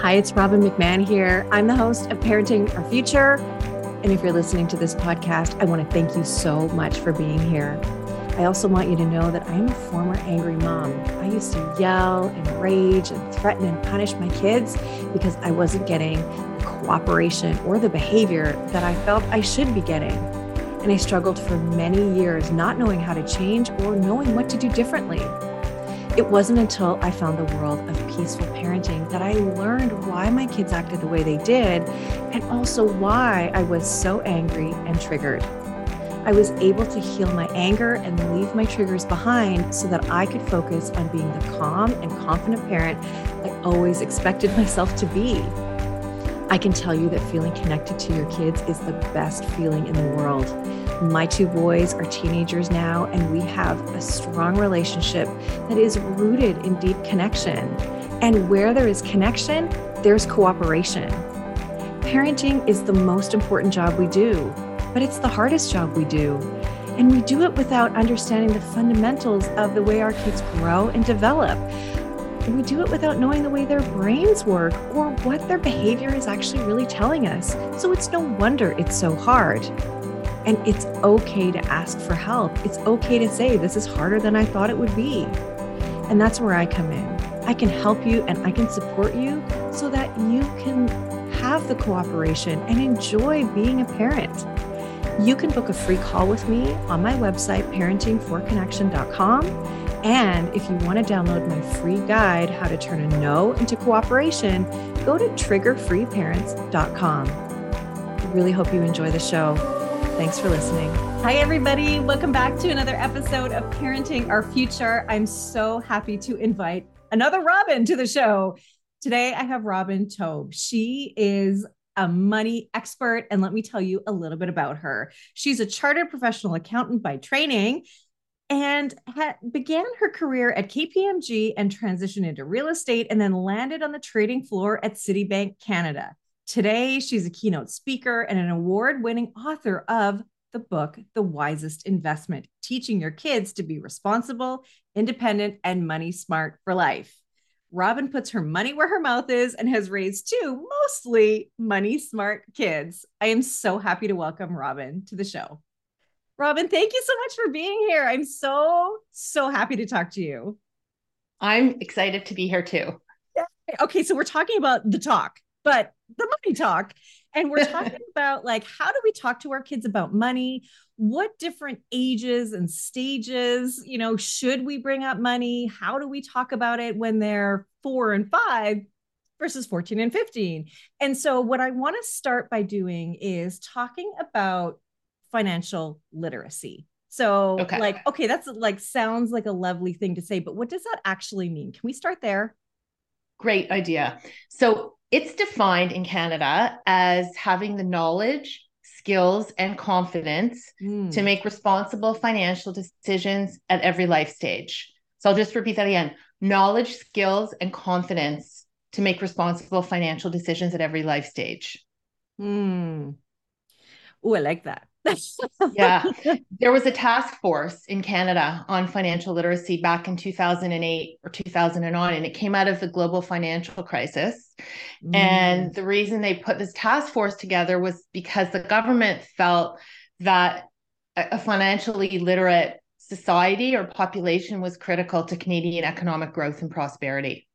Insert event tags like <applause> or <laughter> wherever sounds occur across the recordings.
Hi, it's Robin McMahon here. I'm the host of Parenting Our Future. And if you're listening to this podcast, I want to thank you so much for being here. I also want you to know that I'm a former angry mom. I used to yell and rage and threaten and punish my kids because I wasn't getting the cooperation or the behavior that I felt I should be getting. And I struggled for many years not knowing how to change or knowing what to do differently. It wasn't until I found the world of peaceful parenting that I learned why my kids acted the way they did and also why I was so angry and triggered. I was able to heal my anger and leave my triggers behind so that I could focus on being the calm and confident parent I always expected <laughs> myself to be. I can tell you that feeling connected to your kids is the best feeling in the world. My two boys are teenagers now, and we have a strong relationship that is rooted in deep connection. And where there is connection, there's cooperation. Parenting is the most important job we do, but it's the hardest job we do. And we do it without understanding the fundamentals of the way our kids grow and develop. We do it without knowing the way their brains work or what their behavior is actually really telling us. So it's no wonder it's so hard. And it's okay to ask for help. It's okay to say, this is harder than I thought it would be. And that's where I come in. I can help you and I can support you so that you can have the cooperation and enjoy being a parent. You can book a free call with me on my website, parentingforconnection.com. And if you want to download my free guide, How to Turn a No into Cooperation, go to triggerfreeparents.com. I really hope you enjoy the show. Thanks for listening. Hi, everybody. Welcome back to another episode of Parenting Our Future. I'm so happy to invite another Robin to the show. Today, I have Robin Taub. She is a money expert, and let me tell you a little bit about her. She's a chartered professional accountant by training and ha- began her career at KPMG and transitioned into real estate and then landed on the trading floor at Citibank Canada. Today, she's a keynote speaker and an award winning author of the book, The Wisest Investment Teaching Your Kids to Be Responsible, Independent, and Money Smart for Life. Robin puts her money where her mouth is and has raised two mostly money smart kids. I am so happy to welcome Robin to the show. Robin, thank you so much for being here. I'm so, so happy to talk to you. I'm excited to be here too. Okay, so we're talking about the talk but the money talk. And we're talking <laughs> about like how do we talk to our kids about money? What different ages and stages, you know, should we bring up money? How do we talk about it when they're four and five versus 14 and 15? And so, what I want to start by doing is talking about financial literacy. So, okay. like, okay, that's like sounds like a lovely thing to say, but what does that actually mean? Can we start there? Great idea. So, it's defined in Canada as having the knowledge, skills, and confidence mm. to make responsible financial decisions at every life stage. So I'll just repeat that again knowledge, skills, and confidence to make responsible financial decisions at every life stage. Mm. Oh, I like that yeah. <laughs> There was a task force in Canada on financial literacy back in 2008 or 2009, and it came out of the global financial crisis. Mm. And the reason they put this task force together was because the government felt that a financially literate society or population was critical to Canadian economic growth and prosperity.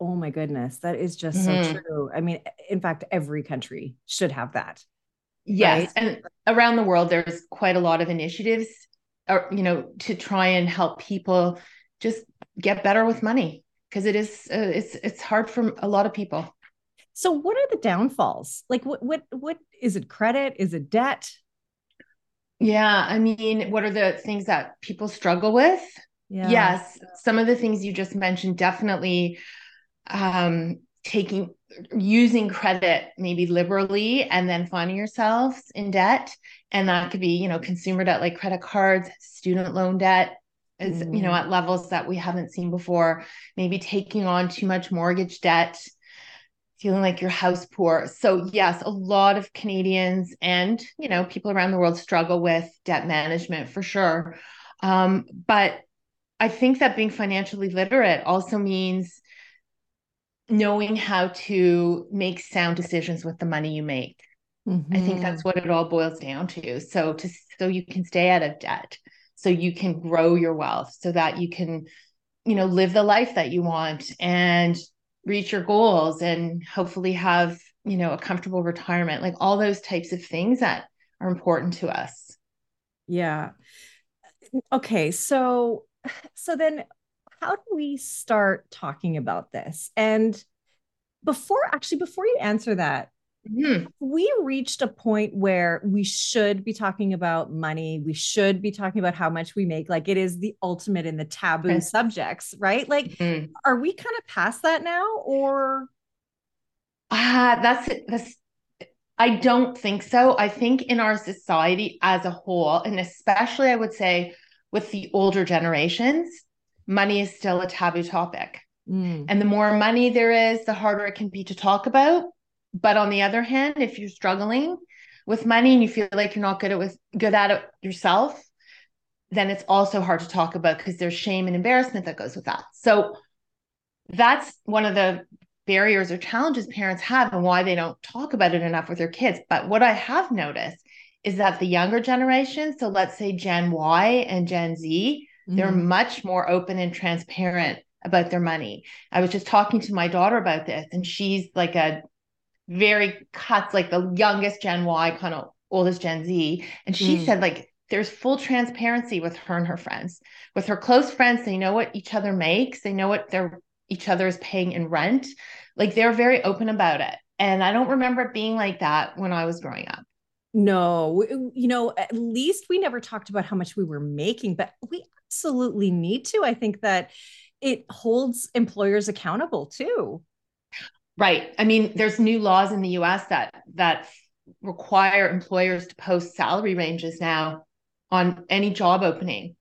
Oh my goodness, that is just mm-hmm. so true. I mean, in fact, every country should have that. Yes, right? and around the world, there's quite a lot of initiatives, or you know, to try and help people just get better with money because it is uh, it's it's hard for a lot of people. So, what are the downfalls? Like, what what what is it? Credit? Is it debt? Yeah, I mean, what are the things that people struggle with? Yeah. Yes, some of the things you just mentioned definitely um, taking using credit maybe liberally and then finding yourselves in debt and that could be you know consumer debt like credit cards student loan debt is mm. you know mm. at levels that we haven't seen before maybe taking on too much mortgage debt feeling like your house poor so yes a lot of canadians and you know people around the world struggle with debt management for sure um, but i think that being financially literate also means knowing how to make sound decisions with the money you make. Mm-hmm. I think that's mm-hmm. what it all boils down to. So to so you can stay out of debt, so you can grow your wealth, so that you can, you know, live the life that you want and reach your goals and hopefully have, you know, a comfortable retirement, like all those types of things that are important to us. Yeah. Okay, so so then how do we start talking about this? And before actually before you answer that, mm-hmm. we reached a point where we should be talking about money. We should be talking about how much we make. Like it is the ultimate in the taboo okay. subjects, right? Like, mm-hmm. are we kind of past that now, or? Uh, that's that's. I don't think so. I think in our society as a whole, and especially I would say with the older generations, money is still a taboo topic. Mm. And the more money there is, the harder it can be to talk about. But on the other hand, if you're struggling with money and you feel like you're not good at with good at it yourself, then it's also hard to talk about because there's shame and embarrassment that goes with that. So that's one of the barriers or challenges parents have and why they don't talk about it enough with their kids. But what I have noticed is that the younger generation, so let's say Gen Y and Gen Z, mm-hmm. they're much more open and transparent about their money. I was just talking to my daughter about this, and she's like a very cuts, like the youngest Gen Y, kind of oldest Gen Z. And she mm. said, like, there's full transparency with her and her friends. With her close friends, they know what each other makes, they know what their each other is paying in rent. Like they're very open about it. And I don't remember it being like that when I was growing up. No, you know, at least we never talked about how much we were making, but we absolutely need to. I think that it holds employers accountable too. Right. I mean, there's new laws in the US that that require employers to post salary ranges now on any job opening.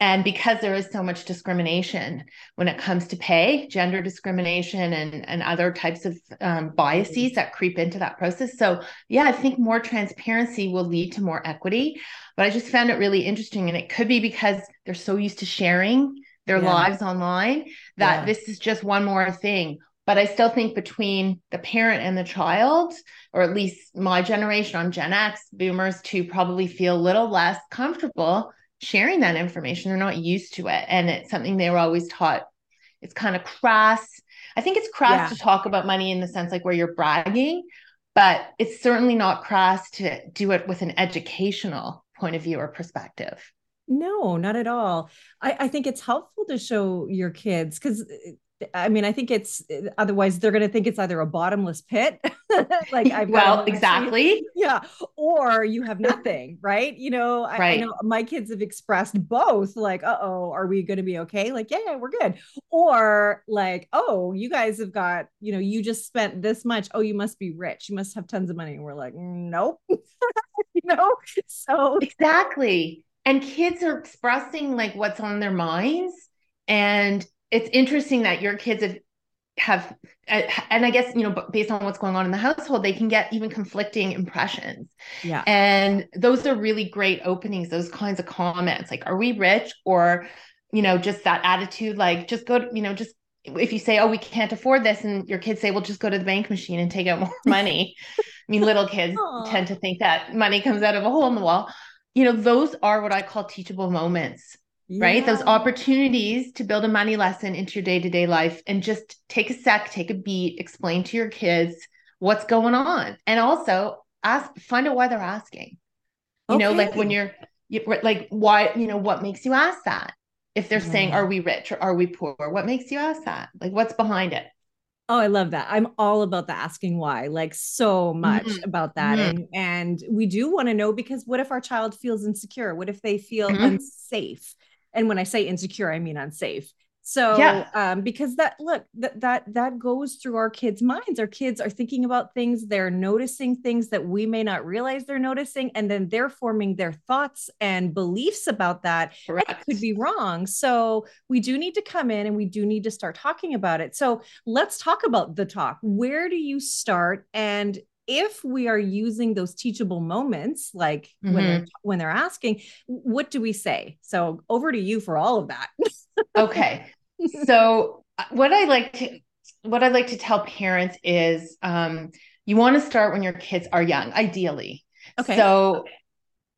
And because there is so much discrimination when it comes to pay, gender discrimination, and, and other types of um, biases that creep into that process. So, yeah, I think more transparency will lead to more equity. But I just found it really interesting. And it could be because they're so used to sharing their yeah. lives online that yeah. this is just one more thing but i still think between the parent and the child or at least my generation on gen x boomers to probably feel a little less comfortable sharing that information. They're not used to it. And it's something they were always taught. It's kind of crass. I think it's crass yeah. to talk about money in the sense like where you're bragging but it's certainly not crass to do it with an educational point of view or perspective. No, not at all. I, I think it's helpful to show your kids because eh, I mean, I think it's otherwise they're going to think it's either a bottomless pit, <laughs> like <laughs> I've well, exactly, yeah, or you have <laughs> nothing, right? You know, I, right. I know my kids have expressed both, like, "Uh oh, are we going to be okay?" Like, yeah, yeah, we're good, or like, "Oh, you guys have got, you know, you just spent this much. Oh, you must be rich. You must have tons of money." And we're like, "Nope," you know, so exactly and kids are expressing like what's on their minds and it's interesting that your kids have have uh, and i guess you know based on what's going on in the household they can get even conflicting impressions. Yeah. And those are really great openings those kinds of comments. Like are we rich? Or you know just that attitude like just go to, you know just if you say oh we can't afford this and your kids say well just go to the bank machine and take out more <laughs> money. I mean little kids Aww. tend to think that money comes out of a hole in the wall. You know, those are what I call teachable moments, yeah. right? Those opportunities to build a money lesson into your day to day life and just take a sec, take a beat, explain to your kids what's going on. And also ask, find out why they're asking. You okay. know, like when you're, you, like, why, you know, what makes you ask that? If they're saying, are we rich or are we poor? What makes you ask that? Like, what's behind it? Oh, I love that. I'm all about the asking why, like so much mm-hmm. about that. Mm-hmm. And and we do want to know because what if our child feels insecure? What if they feel mm-hmm. unsafe? And when I say insecure, I mean unsafe. So yeah. um, because that look that that that goes through our kids' minds. Our kids are thinking about things, they're noticing things that we may not realize they're noticing, and then they're forming their thoughts and beliefs about that. Correct. could be wrong. So we do need to come in and we do need to start talking about it. So let's talk about the talk. Where do you start? And if we are using those teachable moments like mm-hmm. when they're when they're asking what do we say so over to you for all of that <laughs> okay so uh, what i like to what I'd like to tell parents is um, you want to start when your kids are young, ideally. Okay. So okay.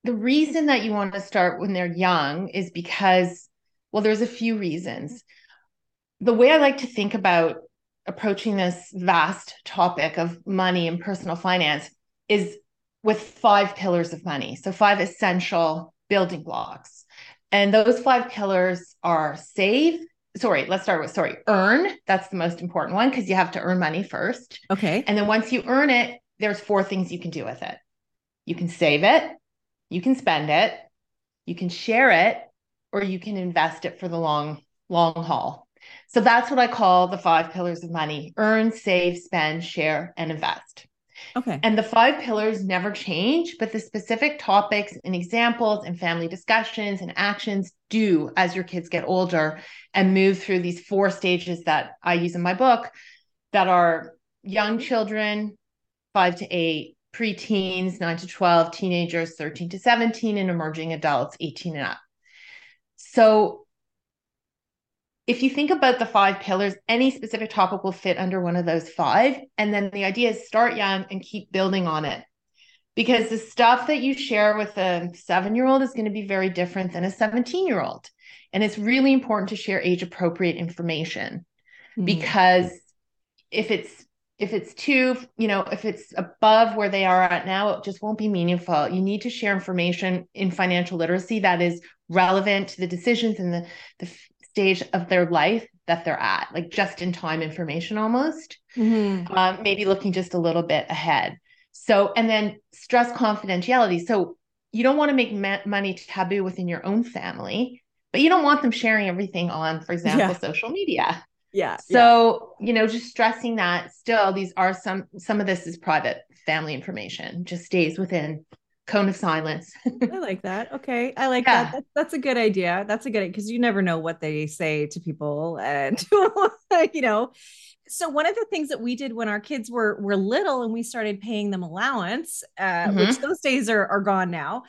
the reason that you want to start when they're young is because, well, there's a few reasons. The way I like to think about approaching this vast topic of money and personal finance is with five pillars of money. So, five essential building blocks. And those five pillars are save, sorry, let's start with sorry, earn. That's the most important one because you have to earn money first. Okay. And then once you earn it, there's four things you can do with it. You can save it, you can spend it, you can share it, or you can invest it for the long long haul. So that's what I call the five pillars of money: earn, save, spend, share, and invest. Okay. And the five pillars never change, but the specific topics and examples and family discussions and actions do as your kids get older and move through these four stages that I use in my book that are young children, five to eight, preteens, nine to 12, teenagers, 13 to 17, and emerging adults, 18 and up. So if you think about the five pillars, any specific topic will fit under one of those five. And then the idea is start young and keep building on it. Because the stuff that you share with a seven year old is going to be very different than a 17 year old. And it's really important to share age appropriate information mm-hmm. because if it's if it's too you know if it's above where they are at now it just won't be meaningful you need to share information in financial literacy that is relevant to the decisions and the the stage of their life that they're at, like just in time information almost, mm-hmm. um, maybe looking just a little bit ahead. So, and then stress confidentiality. So, you don't want to make ma- money taboo within your own family, but you don't want them sharing everything on, for example, yeah. social media. Yeah. So, yeah. you know, just stressing that still these are some some of this is private family information, just stays within cone of silence. <laughs> I like that. Okay. I like yeah. that. That's, that's, a good idea. That's a good idea, because you never know what they say to people and <laughs> you know. So one of the things that we did when our kids were were little and we started paying them allowance, uh, mm-hmm. which those days are, are gone now,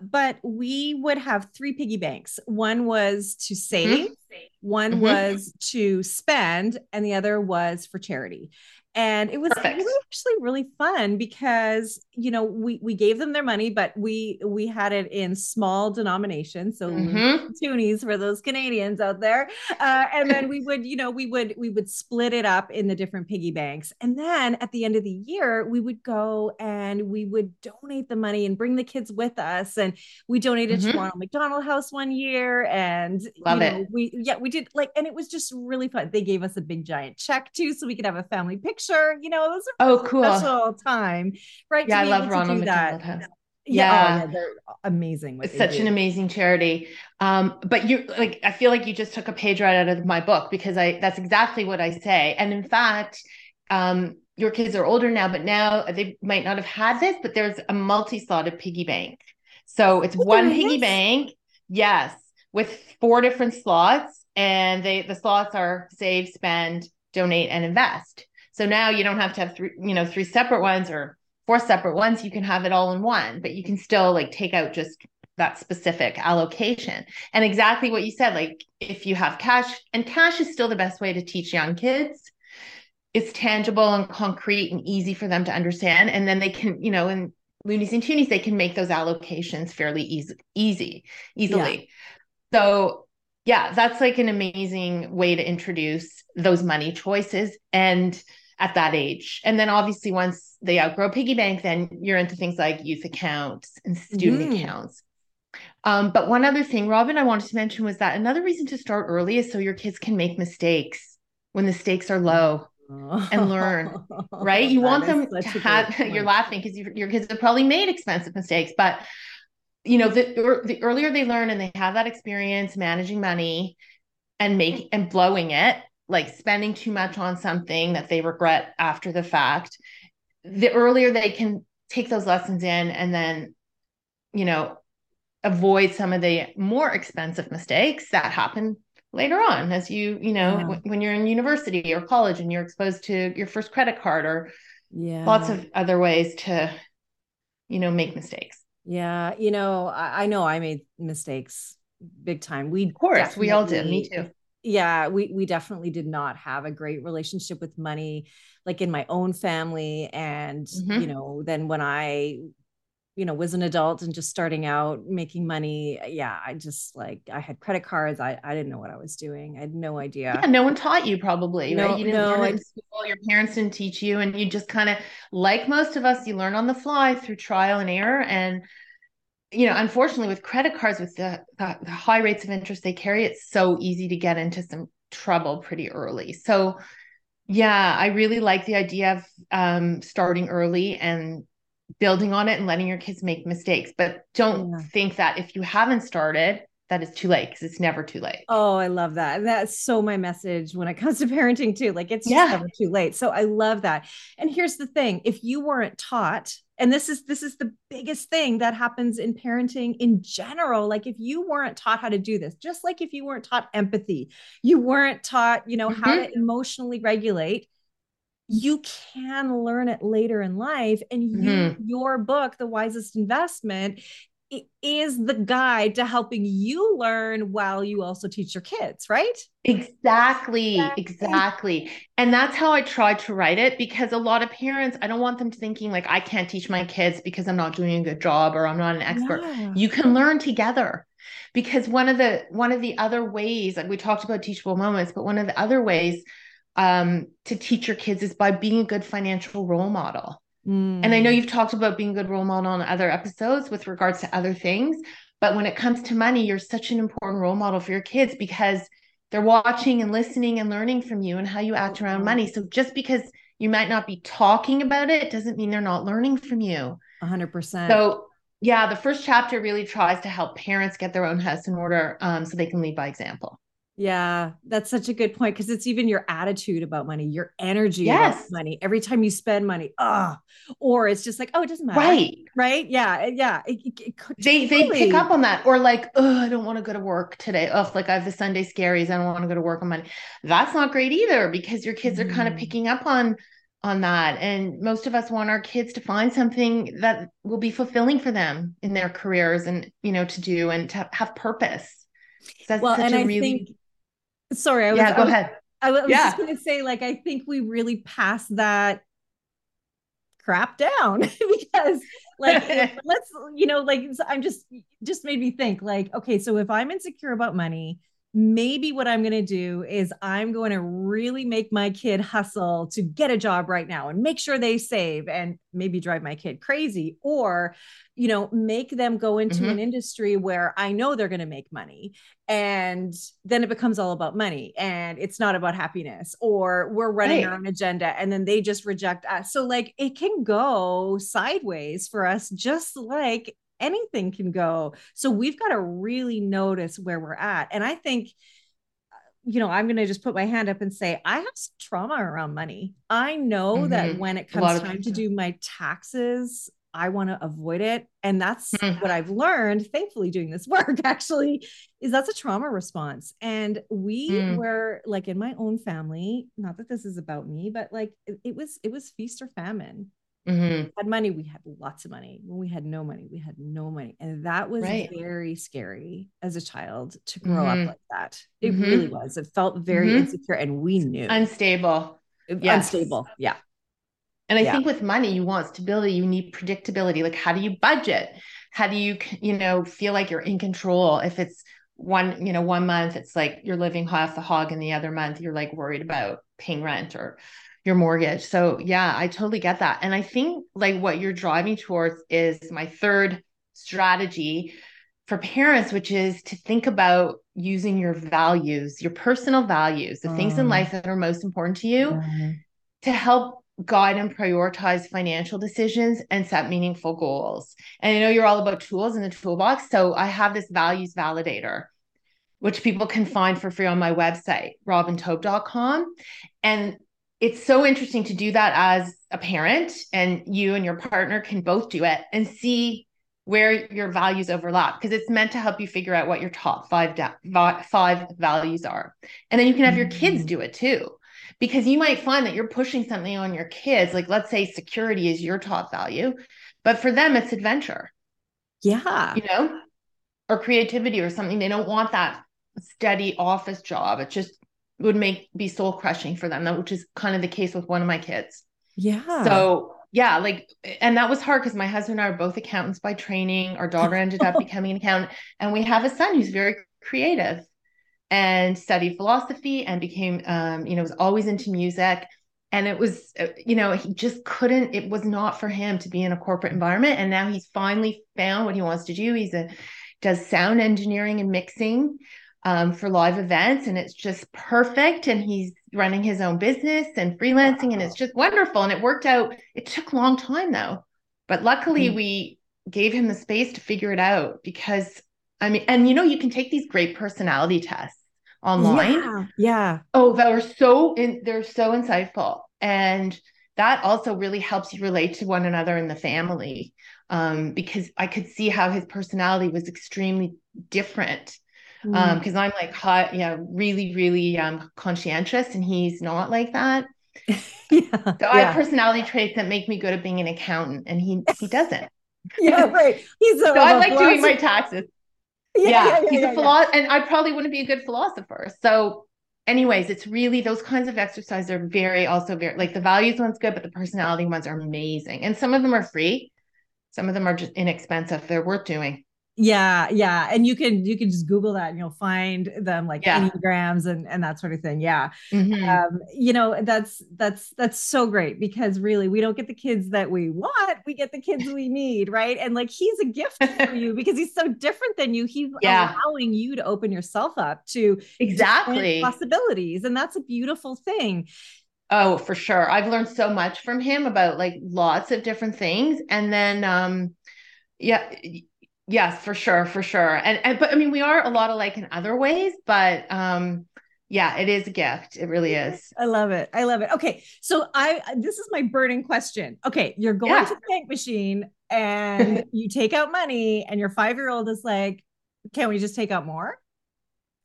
but we would have three piggy banks. One was to save, mm-hmm. one mm-hmm. was to spend, and the other was for charity and it was actually really fun because you know we we gave them their money but we we had it in small denominations. So mm-hmm. toonies for those canadians out there. Uh, and then we would you know we would we would split it up in the different piggy banks. And then at the end of the year we would go and we would donate the money and bring the kids with us. And we donated mm-hmm. to Ronald McDonald House one year and love you know, it. we yeah we did like and it was just really fun. They gave us a big giant check too so we could have a family picture picture. You know, those are oh cool special time, right? Yeah, I love Ronald McDonald House. Yeah. yeah. Oh, they're amazing. It's such do. an amazing charity. Um, but you like, I feel like you just took a page right out of my book because I that's exactly what I say. And in fact, um, your kids are older now, but now they might not have had this, but there's a multi-slotted piggy bank. So it's one piggy bank, yes, with four different slots, and they the slots are save, spend, donate, and invest. So now you don't have to have three, you know, three separate ones or four separate ones. You can have it all in one, but you can still like take out just that specific allocation. And exactly what you said, like if you have cash, and cash is still the best way to teach young kids. It's tangible and concrete and easy for them to understand. And then they can, you know, in loonies and toonies, they can make those allocations fairly easy, easy, easily. Yeah. So yeah, that's like an amazing way to introduce those money choices. And at that age. And then obviously once they outgrow piggy bank, then you're into things like youth accounts and student mm. accounts. Um, but one other thing, Robin, I wanted to mention was that another reason to start early is so your kids can make mistakes when the stakes are low and learn, <laughs> right? You want them to have, <laughs> you're laughing because your kids have probably made expensive mistakes, but you know, the, the earlier they learn and they have that experience managing money and make and blowing it, like spending too much on something that they regret after the fact, the earlier they can take those lessons in and then, you know, avoid some of the more expensive mistakes that happen later on as you, you know, yeah. w- when you're in university or college and you're exposed to your first credit card or yeah. lots of other ways to, you know, make mistakes. Yeah. You know, I, I know I made mistakes big time. We, of course, we all did. Me too yeah, we we definitely did not have a great relationship with money, like in my own family, and mm-hmm. you know, then when I you know was an adult and just starting out making money yeah i just like i had credit cards i, I didn't know what i was doing i had no idea yeah no one taught you probably no, right you didn't no, learn in school your parents didn't teach you and you just kind of like most of us you learn on the fly through trial and error and you know unfortunately with credit cards with the, the, the high rates of interest they carry it's so easy to get into some trouble pretty early so yeah i really like the idea of um, starting early and building on it and letting your kids make mistakes. But don't yeah. think that if you haven't started, that is too late because it's never too late. Oh, I love that. That's so my message when it comes to parenting too. Like it's yeah. never too late. So I love that. And here's the thing: if you weren't taught, and this is this is the biggest thing that happens in parenting in general. Like if you weren't taught how to do this, just like if you weren't taught empathy, you weren't taught, you know, mm-hmm. how to emotionally regulate you can learn it later in life and you mm-hmm. your book the wisest investment is the guide to helping you learn while you also teach your kids right exactly exactly, and that's how i tried to write it because a lot of parents i don't want them thinking like i can't teach my kids because i'm not doing a good job or i'm not an expert yeah. you can learn together because one of the one of the other ways like we talked about teachable moments but one of the other ways um, to teach your kids is by being a good financial role model. Mm. And I know mm. you've talked about being a good role model on other episodes with regards to other things, but when it comes to money, you're such an important role model for your kids because they're watching and listening and learning from you and how you act around money. So just because you might not be talking about it doesn't mean they're not learning from you. 100%. So yeah, the first chapter really tries to help parents get their own house in order um, so they can lead by example. Yeah, that's such a good point because it's even your attitude about money, your energy yes. about money. Every time you spend money, ah, or it's just like, oh, it doesn't matter, right? Right? Yeah, yeah. It, it, it they totally. they pick up on that, or like, oh, I don't want to go to work today. Oh, like I have the Sunday scaries. I don't want to go to work on money. That's not great either because your kids mm. are kind of picking up on on that, and most of us want our kids to find something that will be fulfilling for them in their careers, and you know, to do and to have purpose. That's well, and I really- think Sorry, I was, yeah, go I was, ahead. I was yeah. just going to say, like, I think we really passed that crap down <laughs> because, like, <laughs> let's, you know, like, I'm just, just made me think, like, okay, so if I'm insecure about money, maybe what I'm going to do is I'm going to really make my kid hustle to get a job right now and make sure they save and maybe drive my kid crazy or you know make them go into mm-hmm. an industry where I know they're going to make money and then it becomes all about money and it's not about happiness or we're running right. our own agenda and then they just reject us so like it can go sideways for us just like anything can go. So we've got to really notice where we're at. And I think, uh, you know, I'm going to just put my hand up and say, I have some trauma around money. I know mm-hmm. that when it comes time to do my taxes, I want to avoid it. And that's mm-hmm. what I've learned, thankfully, doing this <laughs> work actually, is that's a trauma response. And we mm. were like in my own family, not that this is about me, but like it, it was, it was feast or famine. Mm-hmm. had money, we had lots of money. When we had no money, we had no money. And that was right. very scary as a child to grow mm-hmm. up like that. It mm-hmm. really was. It felt very mm-hmm. insecure and we knew unstable. Yes. Unstable. Yeah. And I yeah. think with money, you want stability, you need predictability. Like, how do you budget? How do you, you know, feel like you're in control? If it's one, you know, one month, it's like you're living off the hog, and the other month, you're like worried about paying rent or your mortgage. So yeah, I totally get that. And I think like what you're driving towards is my third strategy for parents, which is to think about using your values, your personal values, the things in mm. life that are most important to you mm-hmm. to help guide and prioritize financial decisions and set meaningful goals. And I know you're all about tools in the toolbox. So I have this values validator, which people can find for free on my website, robintaub.com. And it's so interesting to do that as a parent and you and your partner can both do it and see where your values overlap because it's meant to help you figure out what your top five da- five values are. And then you can have your kids mm-hmm. do it too because you might find that you're pushing something on your kids like let's say security is your top value but for them it's adventure. Yeah. You know? Or creativity or something. They don't want that steady office job. it's just would make be soul crushing for them, which is kind of the case with one of my kids. Yeah. So yeah, like, and that was hard because my husband and I are both accountants by training. Our daughter <laughs> ended up becoming an accountant, and we have a son who's very creative and studied philosophy and became, um, you know, was always into music. And it was, you know, he just couldn't, it was not for him to be in a corporate environment. And now he's finally found what he wants to do. He's a, does sound engineering and mixing um, for live events, and it's just perfect. And he's running his own business and freelancing, wow. and it's just wonderful. And it worked out. It took a long time though, but luckily mm-hmm. we gave him the space to figure it out because I mean, and you know, you can take these great personality tests online. Yeah. yeah. Oh, they were so in, they're so insightful. And that also really helps you relate to one another in the family. Um, because I could see how his personality was extremely different. Um, mm. Um, because I'm like hot, yeah, really, really um conscientious, and he's not like that. <laughs> yeah. So I have personality traits that make me good at being an accountant, and he he <laughs> doesn't. yeah, <laughs> right. He's a, so I like doing my taxes. Yeah, yeah, yeah he's yeah, a philosopher, and I probably wouldn't be a good philosopher. So, anyways, it's really those kinds of exercises are very also very like the values one's good, but the personality ones are amazing, and some of them are free, some of them are just inexpensive. They're worth doing. Yeah, yeah. And you can you can just Google that and you'll find them like yeah. enneagrams and and that sort of thing. Yeah. Mm-hmm. Um, you know, that's that's that's so great because really we don't get the kids that we want, we get the kids we need, right? And like he's a gift for you <laughs> because he's so different than you. He's yeah. allowing you to open yourself up to exactly possibilities. And that's a beautiful thing. Oh, for sure. I've learned so much from him about like lots of different things. And then um yeah Yes, for sure, for sure. And, and but I mean, we are a lot alike in other ways, but um, yeah, it is a gift. It really is. I love it. I love it. Okay, so I this is my burning question. Okay, you're going yeah. to the bank machine and <laughs> you take out money, and your five year old is like, "Can we just take out more?"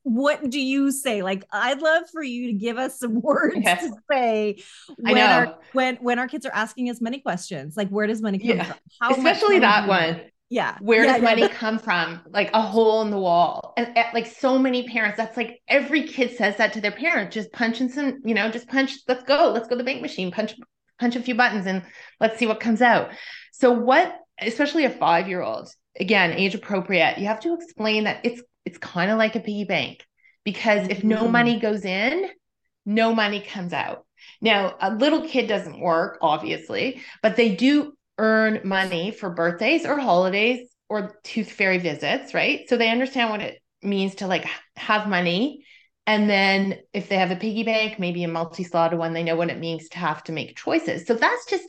What do you say? Like, I'd love for you to give us some <laughs> words to say when our when when our kids are asking us money questions. Like, where does money come yeah. from? How Especially that one yeah. Where yeah, does yeah, money come from? Like a hole in the wall. And, and, like so many parents that's like every kid says that to their parent just punch in some you know just punch let's go let's go to the bank machine punch punch a few buttons and let's see what comes out. So what especially a five year old again age appropriate you have to explain that it's it's kind of like a piggy bank because if no mm-hmm. money goes in no money comes out. Now a little kid doesn't work obviously but they do earn money for birthdays or holidays or tooth fairy visits, right? So they understand what it means to like have money. And then if they have a piggy bank, maybe a multi slotted one, they know what it means to have to make choices. So that's just,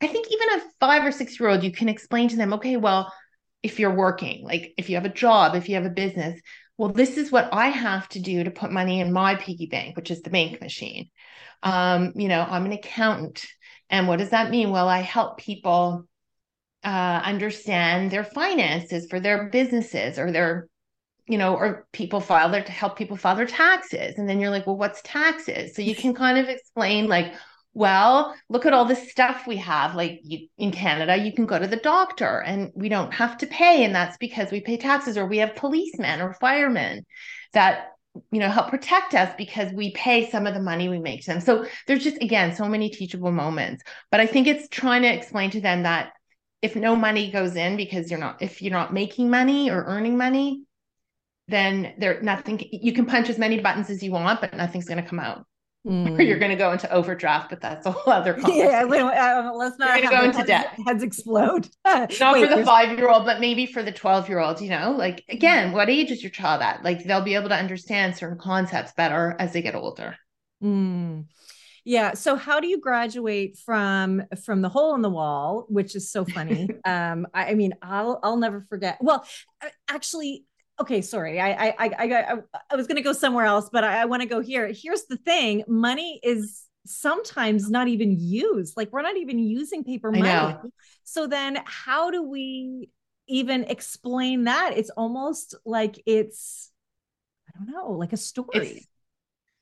I think even a five or six year old, you can explain to them, okay, well, if you're working, like if you have a job, if you have a business, well, this is what I have to do to put money in my piggy bank, which is the bank machine. Um, you know, I'm an accountant. And what does that mean? Well, I help people uh, understand their finances for their businesses or their, you know, or people file their to help people file their taxes. And then you're like, well, what's taxes? So you can kind of explain like, well, look at all the stuff we have. Like you, in Canada, you can go to the doctor and we don't have to pay. And that's because we pay taxes, or we have policemen or firemen that you know help protect us because we pay some of the money we make to them. So there's just again so many teachable moments but i think it's trying to explain to them that if no money goes in because you're not if you're not making money or earning money then there nothing you can punch as many buttons as you want but nothing's going to come out <laughs> mm. or you're going to go into overdraft, but that's a whole other <laughs> Yeah, uh, let's not go into heads, debt. Heads explode. <laughs> not wait, for the five year old, but maybe for the 12 year old, you know, like again, what age is your child at? Like they'll be able to understand certain concepts better as they get older. Mm. Yeah. So how do you graduate from from the hole in the wall, which is so funny? um, I, I mean, I'll I'll never forget. Well, actually, okay sorry i i i i, I was going to go somewhere else but i, I want to go here. Here's the thing money is sometimes not even used like we're not even using paper money. so then how do we even explain that? It's almost like it's i don't know like a story. It's,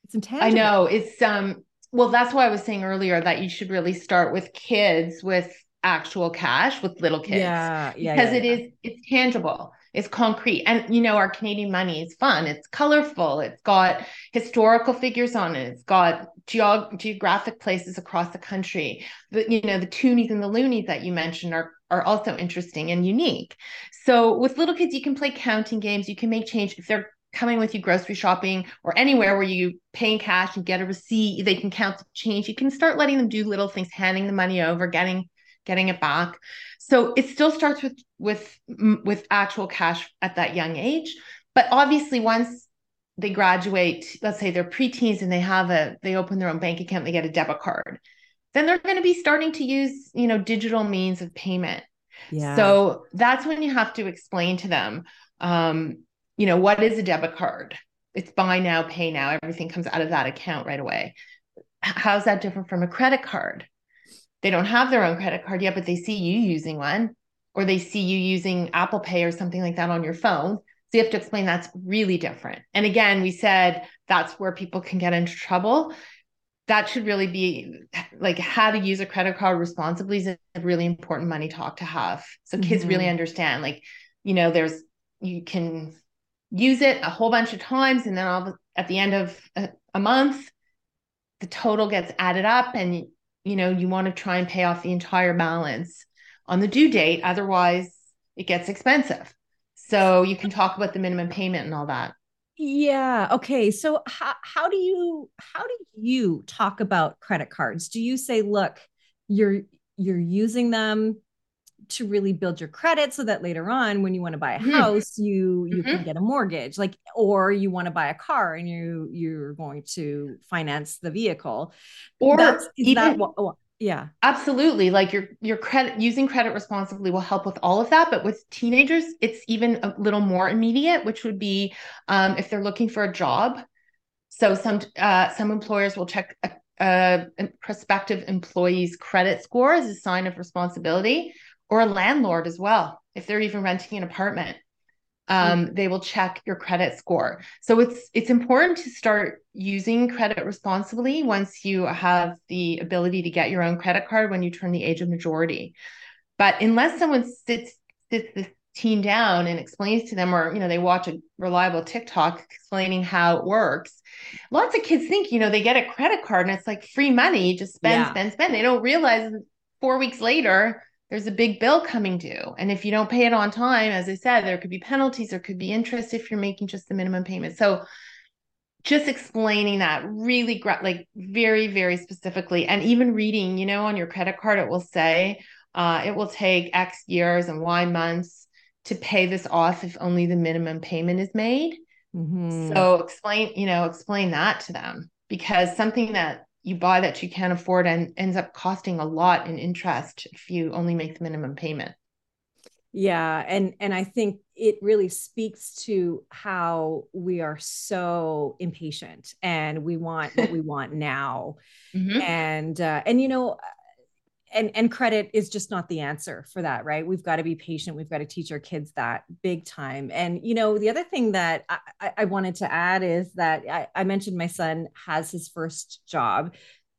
it's intangible. i know it's um well that's why i was saying earlier that you should really start with kids with actual cash with little kids. Yeah, yeah because yeah, it yeah. is it's tangible is concrete. And you know, our Canadian money is fun. It's colorful. It's got historical figures on it. It's got geog- geographic places across the country. The you know, the toonies and the loonies that you mentioned are are also interesting and unique. So with little kids, you can play counting games. You can make change if they're coming with you grocery shopping or anywhere where you pay in cash and get a receipt. They can count the change. You can start letting them do little things, handing the money over, getting getting it back. So it still starts with with with actual cash at that young age, but obviously once they graduate, let's say they're preteens and they have a they open their own bank account, they get a debit card. Then they're going to be starting to use, you know, digital means of payment. Yeah. So that's when you have to explain to them um, you know, what is a debit card? It's buy now, pay now. Everything comes out of that account right away. How's that different from a credit card? They don't have their own credit card yet, but they see you using one, or they see you using Apple Pay or something like that on your phone. So you have to explain that's really different. And again, we said that's where people can get into trouble. That should really be like how to use a credit card responsibly is a really important money talk to have. So kids mm-hmm. really understand, like, you know, there's, you can use it a whole bunch of times. And then all at the end of a, a month, the total gets added up and you know, you want to try and pay off the entire balance on the due date. Otherwise, it gets expensive. So you can talk about the minimum payment and all that. Yeah. Okay. So how how do you how do you talk about credit cards? Do you say, look, you're you're using them to really build your credit so that later on when you want to buy a mm-hmm. house you you mm-hmm. can get a mortgage like or you want to buy a car and you you're going to finance the vehicle or That's, even, that what, oh, yeah absolutely like your your credit using credit responsibly will help with all of that but with teenagers it's even a little more immediate which would be um, if they're looking for a job so some uh, some employers will check a, a prospective employee's credit score as a sign of responsibility or a landlord as well if they're even renting an apartment um, mm-hmm. they will check your credit score so it's it's important to start using credit responsibly once you have the ability to get your own credit card when you turn the age of majority but unless someone sits sits this teen down and explains to them or you know they watch a reliable tiktok explaining how it works lots of kids think you know they get a credit card and it's like free money just spend yeah. spend spend they don't realize four weeks later there's a big bill coming due. And if you don't pay it on time, as I said, there could be penalties, there could be interest if you're making just the minimum payment. So just explaining that really like very, very specifically, and even reading, you know, on your credit card, it will say uh, it will take X years and Y months to pay this off if only the minimum payment is made. Mm-hmm. So explain, you know, explain that to them because something that you buy that you can't afford and ends up costing a lot in interest if you only make the minimum payment yeah and and i think it really speaks to how we are so impatient and we want what we <laughs> want now mm-hmm. and uh, and you know and and credit is just not the answer for that right? We've got to be patient we've got to teach our kids that big time. And you know the other thing that i, I wanted to add is that I, I mentioned my son has his first job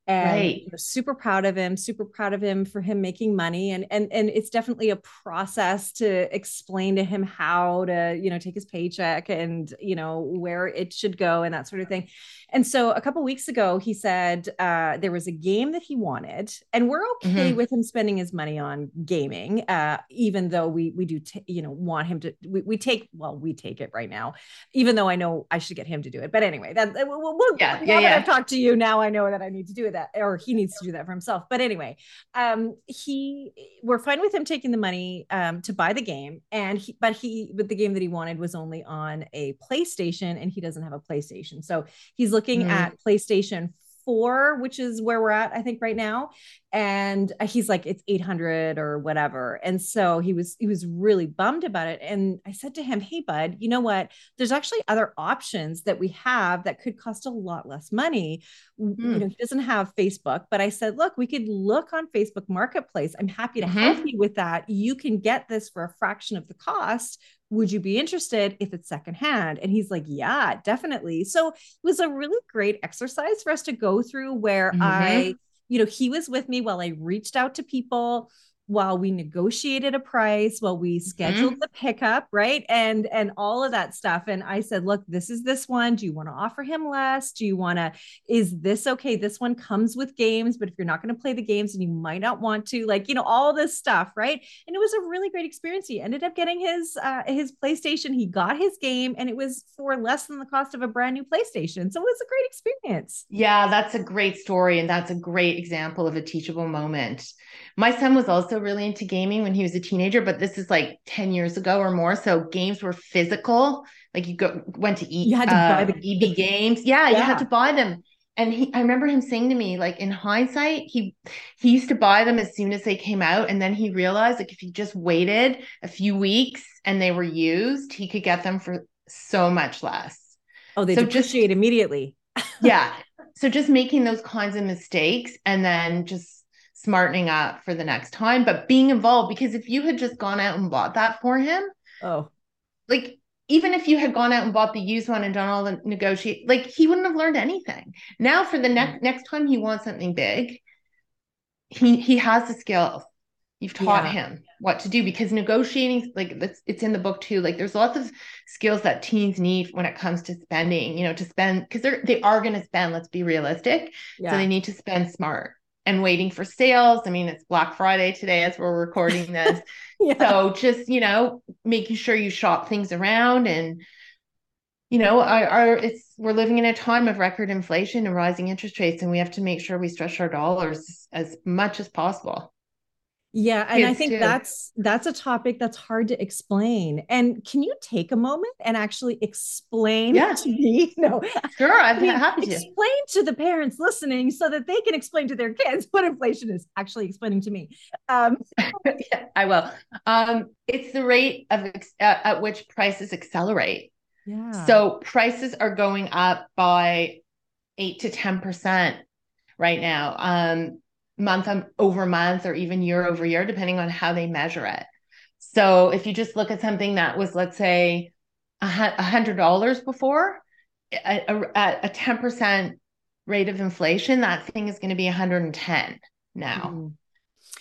and right. super proud of him super proud of him for him making money and and and it's definitely a process to explain to him how to you know take his paycheck and you know where it should go and that sort of thing and so a couple weeks ago he said uh, there was a game that he wanted and we're okay mm-hmm. with him spending his money on gaming uh, even though we we do t- you know want him to we, we take well we take it right now even though i know i should get him to do it but anyway that we'll, we'll, yeah, yeah, yeah. i've talked to you now i know that i need to do it that or he needs to do that for himself but anyway um he we're fine with him taking the money um to buy the game and he but he but the game that he wanted was only on a playstation and he doesn't have a playstation so he's looking mm. at playstation 4 which is where we're at i think right now. And he's like it's 800 or whatever. And so he was he was really bummed about it. And i said to him hey bud you know what? There's actually other options that we have that could cost a lot less money. Mm. you know he doesn't have facebook but i said look we could look on facebook marketplace. I'm happy to mm-hmm. help you with that. You can get this for a fraction of the cost would you be interested if it's secondhand? And he's like, yeah, definitely. So it was a really great exercise for us to go through where mm-hmm. I you know, he was with me while I reached out to people while we negotiated a price while we scheduled mm-hmm. the pickup right? And and all of that stuff. And i said look this is this one. Do you want to offer him less? Do you want to is this okay? This one comes with games but if you're not going to play the games and you might not want to like you know all this stuff right? And it was a really great experience. He ended up getting his uh his playstation. He got his game and it was for less than the cost of a brand new playstation. So it was a great experience. Yeah that's a great story and that's a great example of a teachable moment. My son was also really into gaming when he was a teenager, but this is like 10 years ago or more. So games were physical. Like you go went to eat you had to uh, buy the EB games. Yeah, yeah, you had to buy them. And he I remember him saying to me, like in hindsight, he he used to buy them as soon as they came out. And then he realized like if he just waited a few weeks and they were used, he could get them for so much less. Oh, they so depreciate just, immediately. <laughs> yeah. So just making those kinds of mistakes and then just smartening up for the next time, but being involved because if you had just gone out and bought that for him, oh, like even if you had gone out and bought the used one and done all the negotiate, like he wouldn't have learned anything. Now for the next mm. next time he wants something big, he he has the skills. You've taught yeah. him what to do because negotiating, like it's, it's in the book too. Like there's lots of skills that teens need when it comes to spending. You know, to spend because they're they are going to spend. Let's be realistic. Yeah. So they need to spend smart and waiting for sales. I mean, it's Black Friday today as we're recording this. <laughs> yeah. So just, you know, making sure you shop things around and you know, our, our it's we're living in a time of record inflation and rising interest rates and we have to make sure we stretch our dollars as much as possible. Yeah, and I think too. that's that's a topic that's hard to explain. And can you take a moment and actually explain yeah. to me? <laughs> No, sure, I'm happy to explain to the parents listening so that they can explain to their kids what inflation is actually explaining to me. Um, <laughs> yeah, I will. Um, it's the rate of uh, at which prices accelerate. Yeah. So prices are going up by eight to ten percent right now. Um, month over month or even year over year, depending on how they measure it. So if you just look at something that was, let's say, a hundred dollars before, at a ten percent rate of inflation, that thing is going to be 110 now. Mm-hmm.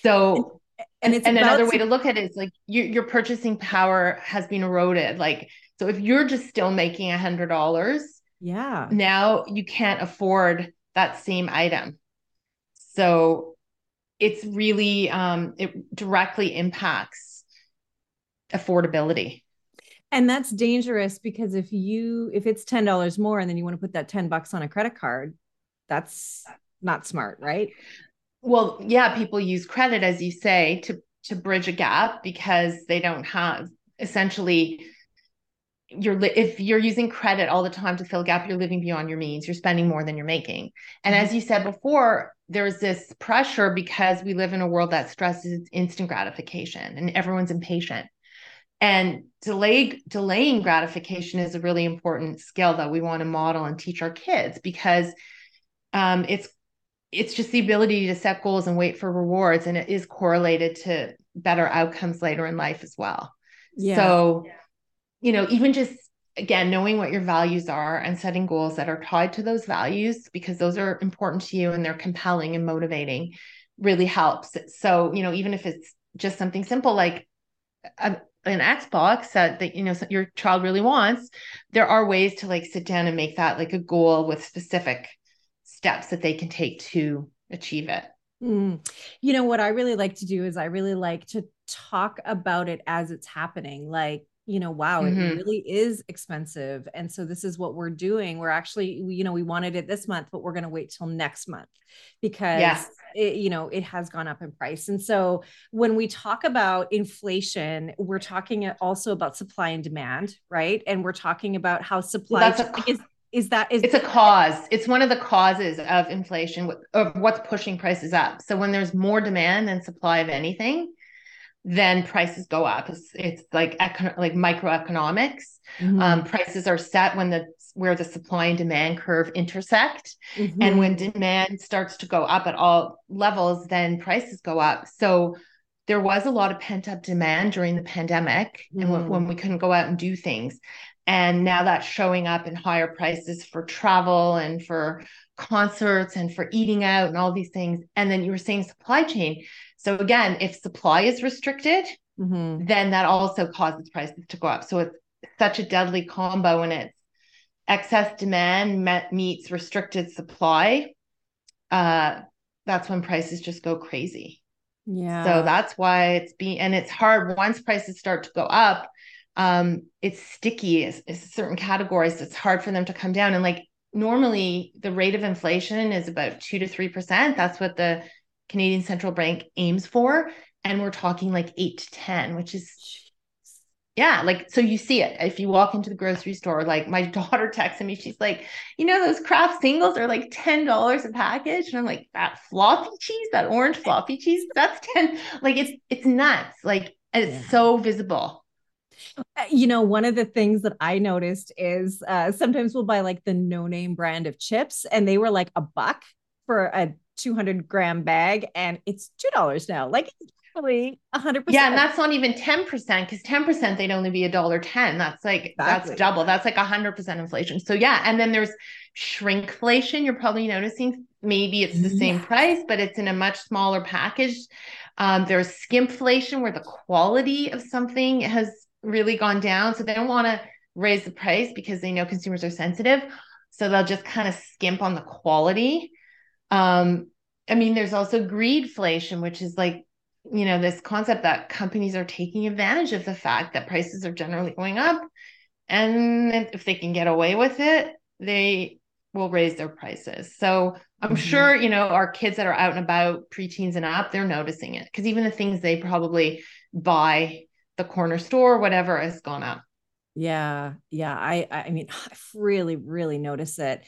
So, and, and, and another way to look at it is like you, your purchasing power has been eroded. Like, so if you're just still making a hundred dollars, yeah, now you can't afford that same item. So it's really um, it directly impacts affordability. And that's dangerous because if you if it's ten dollars more and then you want to put that 10 bucks on a credit card, that's not smart, right? Well, yeah, people use credit, as you say, to to bridge a gap because they don't have essentially you're li- if you're using credit all the time to fill a gap you're living beyond your means you're spending more than you're making and as mm-hmm. you said before there's this pressure because we live in a world that stresses instant gratification and everyone's impatient and delay delaying gratification is a really important skill that we want to model and teach our kids because um, it's it's just the ability to set goals and wait for rewards and it is correlated to better outcomes later in life as well yeah. so you know, even just again, knowing what your values are and setting goals that are tied to those values because those are important to you and they're compelling and motivating really helps. So, you know, even if it's just something simple like a, an Xbox that, that you know your child really wants, there are ways to like sit down and make that like a goal with specific steps that they can take to achieve it. Mm. You know what I really like to do is I really like to talk about it as it's happening. Like you know, wow, mm-hmm. it really is expensive. And so this is what we're doing. We're actually, you know, we wanted it this month, but we're going to wait till next month because, yeah. it, you know, it has gone up in price. And so when we talk about inflation, we're talking also about supply and demand, right? And we're talking about how supply well, a, is, is that is it's a cause it's one of the causes of inflation of what's pushing prices up so when there's more demand than supply of anything then prices go up. It's, it's like econ- like microeconomics. Mm-hmm. Um, prices are set when the where the supply and demand curve intersect, mm-hmm. and when demand starts to go up at all levels, then prices go up. So there was a lot of pent up demand during the pandemic, mm-hmm. and when we couldn't go out and do things, and now that's showing up in higher prices for travel and for concerts and for eating out and all these things. And then you were saying supply chain So again, if supply is restricted, mm-hmm. then that also causes prices to go up. So it's such a deadly combo when it's excess demand met, meets restricted supply. Uh, that's when prices just go crazy. Yeah. So that's why it's being, and it's hard once prices start to go up. Um, it's sticky. It's, it's certain categories. It's hard for them to come down. And like normally, the rate of inflation is about two to three percent. That's what the Canadian Central Bank aims for. And we're talking like eight to 10, which is, yeah, like, so you see it. If you walk into the grocery store, like my <laughs> daughter texted me, she's like, you know, those Kraft singles are like $10 a package. And I'm like, that floppy cheese, that orange floppy cheese, that's 10. <laughs> Like, it's, it's nuts. Like, and it's yeah. so visible. Uh, you know, one of the things that I noticed is uh, sometimes we'll buy like the no name brand of chips and they were like a buck for a 200 gram bag and it's $2 now. Like it's probably 100%. Yeah. And that's not even 10% because 10% they'd only be a dollar 10. That's like, exactly. that's double. That's like 100% inflation. So yeah. And then there's shrinkflation. You're probably noticing maybe it's the same price, but it's in a much smaller package. Um, there's skimpflation where the quality of something has really gone down. So they don't want to raise the price because they know consumers are sensitive. So they'll just kind of skimp on the quality. Um, I mean, there's also greedflation, which is like, you know, this concept that companies are taking advantage of the fact that prices are generally going up. And if they can get away with it, they will raise their prices. So I'm mm-hmm. sure, you know, our kids that are out and about, preteens and up, they're noticing it because even the things they probably buy the corner store, whatever, has gone up. Yeah. Yeah. I, I mean, <sighs> I've really, really noticed it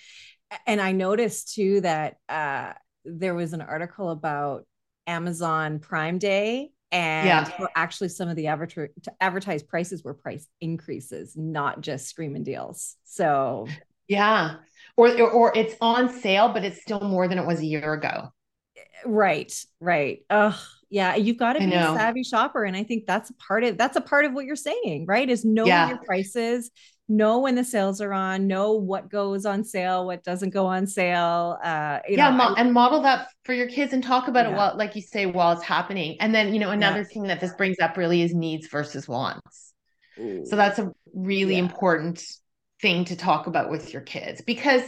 and I noticed too that uh, there was an article about Amazon Prime Day and yeah. actually some of the adver- advertised prices were price increases, not just screaming deals. So yeah, or or it's on sale, but it's still more than it was a year ago. Right, right. Oh, yeah. You've got to be a savvy shopper, and I think that's a part of that's a part of what you're saying, right? Is knowing yeah. your prices, know when the sales are on, know what goes on sale, what doesn't go on sale. Uh, yeah, know, mo- I, and model that for your kids and talk about yeah. it while, like you say, while it's happening. And then, you know, another yeah. thing that this brings up really is needs versus wants. Ooh. So that's a really yeah. important thing to talk about with your kids because,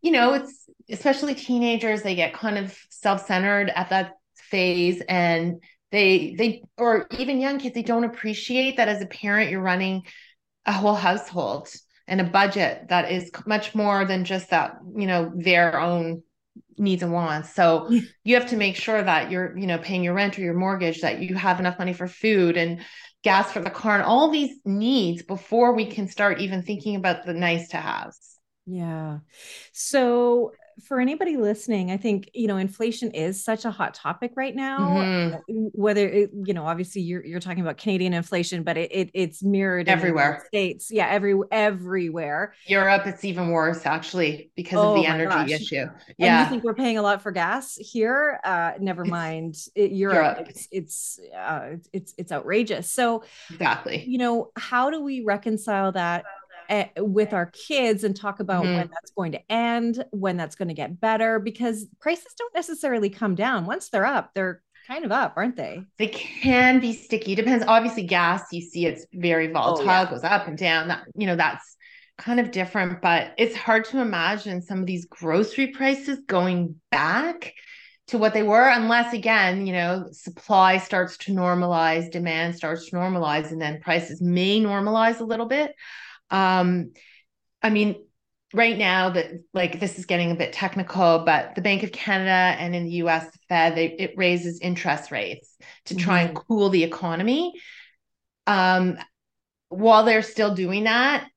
you know, it's especially teenagers, they get kind of self centered at that phase and they, they, or even young kids, they don't appreciate that as a parent, you're running a whole household and a budget that is much more than just that, you know, their own needs and wants. So you have to make sure that you're, you know, paying your rent or your mortgage, that you have enough money for food and gas for the car and all these needs before we can start even thinking about the nice to haves. Yeah. So for anybody listening, I think, you know, inflation is such a hot topic right now. Mm-hmm. Whether it, you know, obviously you're you're talking about Canadian inflation, but it, it it's mirrored everywhere. States. Yeah, every everywhere. Europe, it's even worse actually because oh, of the energy gosh. issue. Yeah. And you think we're paying a lot for gas here? Uh, never mind. It, Europe, Europe, it's it's uh, it's it's outrageous. So exactly. You know, how do we reconcile that with our kids and talk about mm-hmm. when that's going to end, when that's going to get better, because prices don't necessarily come down. Once they're up, they're kind of up, aren't they? They can be sticky. Depends. Obviously, gas, you see it's very volatile, oh, yeah. goes up and down. That, you know, that's kind of different, but it's hard to imagine some of these grocery prices going back to what they were unless again you know supply starts to normalize demand starts to normalize and then prices may normalize a little bit um, I mean, right now that like this is getting a bit technical, but the Bank of Canada and in the US, the Fed, they, it raises interest rates to try mm-hmm. and cool the economy. Um, while they're still doing that,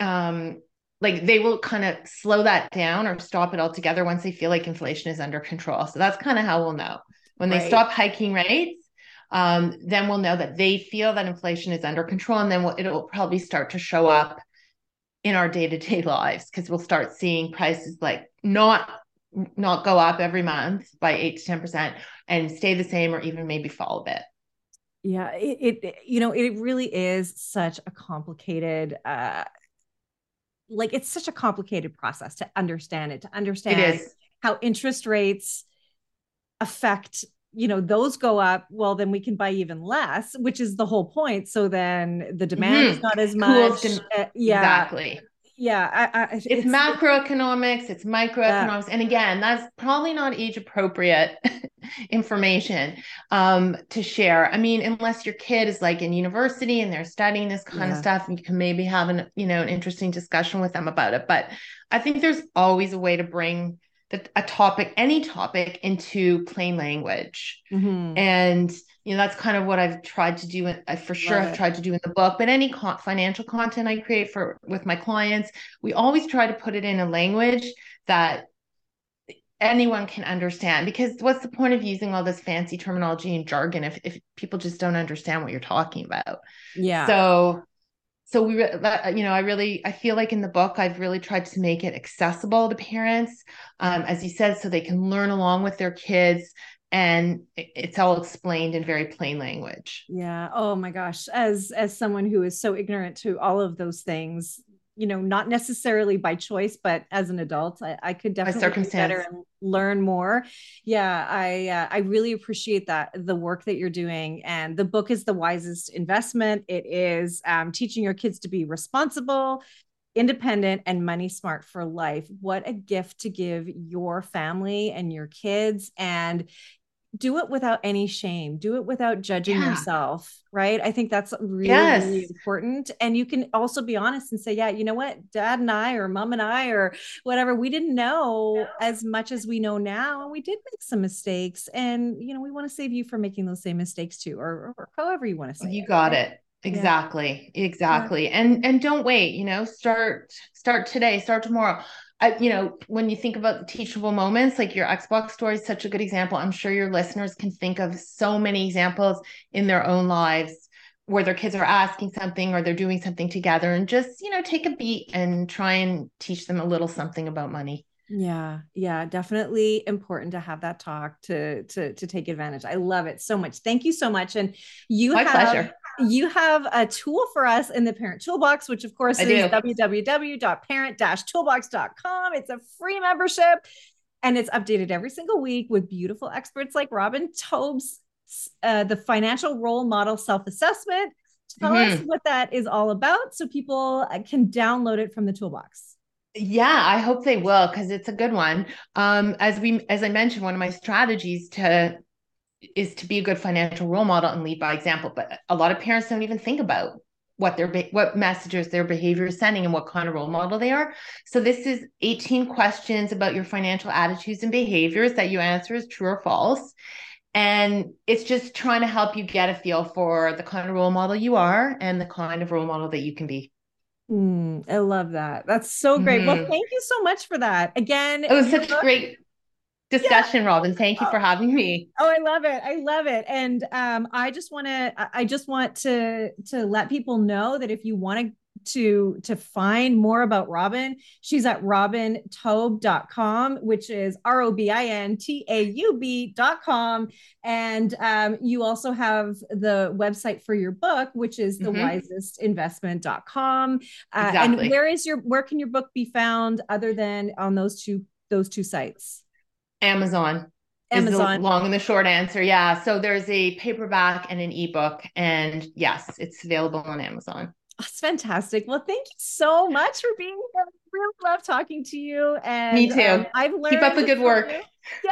um, like they will kind of slow that down or stop it altogether once they feel like inflation is under control. So that's kind of how we'll know when they right. stop hiking rates um, then we'll know that they feel that inflation is under control, and then we'll, it'll probably start to show up in our day to day lives because we'll start seeing prices like not not go up every month by eight to ten percent and stay the same or even maybe fall a bit. Yeah, it, it you know it really is such a complicated uh like it's such a complicated process to understand it to understand how interest rates affect you know those go up well then we can buy even less which is the whole point so then the demand mm-hmm. is not as much uh, yeah exactly yeah I, I, it's, it's, macroeconomics it's microeconomics yeah. and again that's probably not age appropriate <laughs> information um, to share i mean unless your kid is like in university and they're studying this kind yeah. of stuff and you can maybe have an you know an interesting discussion with them about it but i think there's always a way to bring the, a topic any topic into plain language. Mm-hmm. and you know that's kind of what i've tried to do I for sure i've tried to do in the book but any con- financial content i create for with my clients we always try to put it in a language that anyone can understand because what's the point of using all this fancy terminology and jargon if, if people just don't understand what you're talking about? Yeah. So so we you know i really i feel like in the book i've really tried to make it accessible to parents um, as you said so they can learn along with their kids and it's all explained in very plain language. Yeah. Oh my gosh. As as someone who is so ignorant to all of those things you know not necessarily by choice but as an adult i, I could definitely be better and learn more. Yeah i uh, i really appreciate that the work that you're doing and the book is the wisest investment. It is um, teaching your kids to be responsible independent and money smart for life. What a gift to give your family and your kids and do it without any shame do it without judging yeah. yourself right i think that's really, yes. really important and you can also be honest and say yeah you know what dad and i or mom and i or whatever we didn't know yeah. as much as we know now and we did make some mistakes and you know we want to save you from making those same mistakes too or, or however you want to say you it, got right? it exactly yeah. exactly and and don't wait you know start start today start tomorrow I, you know, when you think about the teachable moments, like your Xbox story is such a good example. I'm sure your listeners can think of so many examples in their own lives where their kids are asking something or they're doing something together and just, you know, take a beat and try and teach them a little something about money. Yeah, yeah, definitely important to have that talk to to to take advantage. I love it so much. Thank you so much. And you My have pleasure you have a tool for us in the Parent Toolbox, which of course I is www.parent-toolbox.com. It's a free membership and it's updated every single week with beautiful experts like Robin Taub's uh, the financial role model self-assessment. Tell mm-hmm. us what that is all about so people uh, can download it from the toolbox. Yeah, I hope they will because it's a good one. Um, as we as I mentioned, one of my strategies to is to be a good financial role model and lead by example. But a lot of parents don't even think about what their what messages their behavior is sending and what kind of role model they are. So this is 18 questions about your financial attitudes and behaviors that you answer as true or false. And it's just trying to help you get a feel for the kind of role model you are and the kind of role model that you can be. Mm, I love that. That's so great. Mm-hmm. Well, thank you so much for that. Again, it was such a great discussion, yeah. Robin. Thank you for having me. Oh, I love it. I love it. And um, I just want to, I just want to to let people know that if you want to to to find more about Robin, she's at robintaub.com, which is R-O-B-I-N-T-A-U-B.com. And um, you also have the website for your book, which is the mm-hmm. wisestinvestment.com. Uh, exactly. And where is your where can your book be found other than on those two those two sites? Amazon. Amazon. long and the short answer. Yeah. So there's a paperback and an ebook. And yes, it's available on Amazon. That's fantastic. Well, thank you so much for being here. I really love talking to you. And me too. Um, I've learned keep up the good work. Yeah,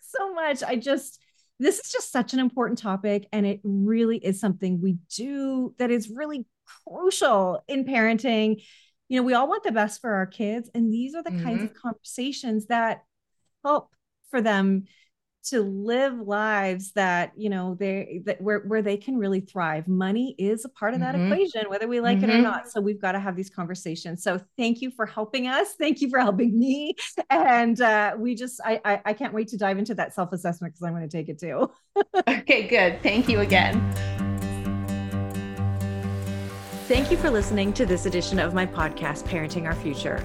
so much. I just this is just such an important topic, and it really is something we do that is really crucial in parenting. You know, we all want the best for our kids, and these are the mm-hmm. kinds of conversations that help for them to live lives that you know they that where, where they can really thrive money is a part of that mm-hmm. equation whether we like mm-hmm. it or mm-hmm. not so we've got to have these conversations so thank you for helping us thank you for helping me and uh, we just I, I i can't wait to dive into that self-assessment because i'm going to take it too <laughs> okay good thank you again Thank you for listening to this edition of my podcast, Parenting Our Future.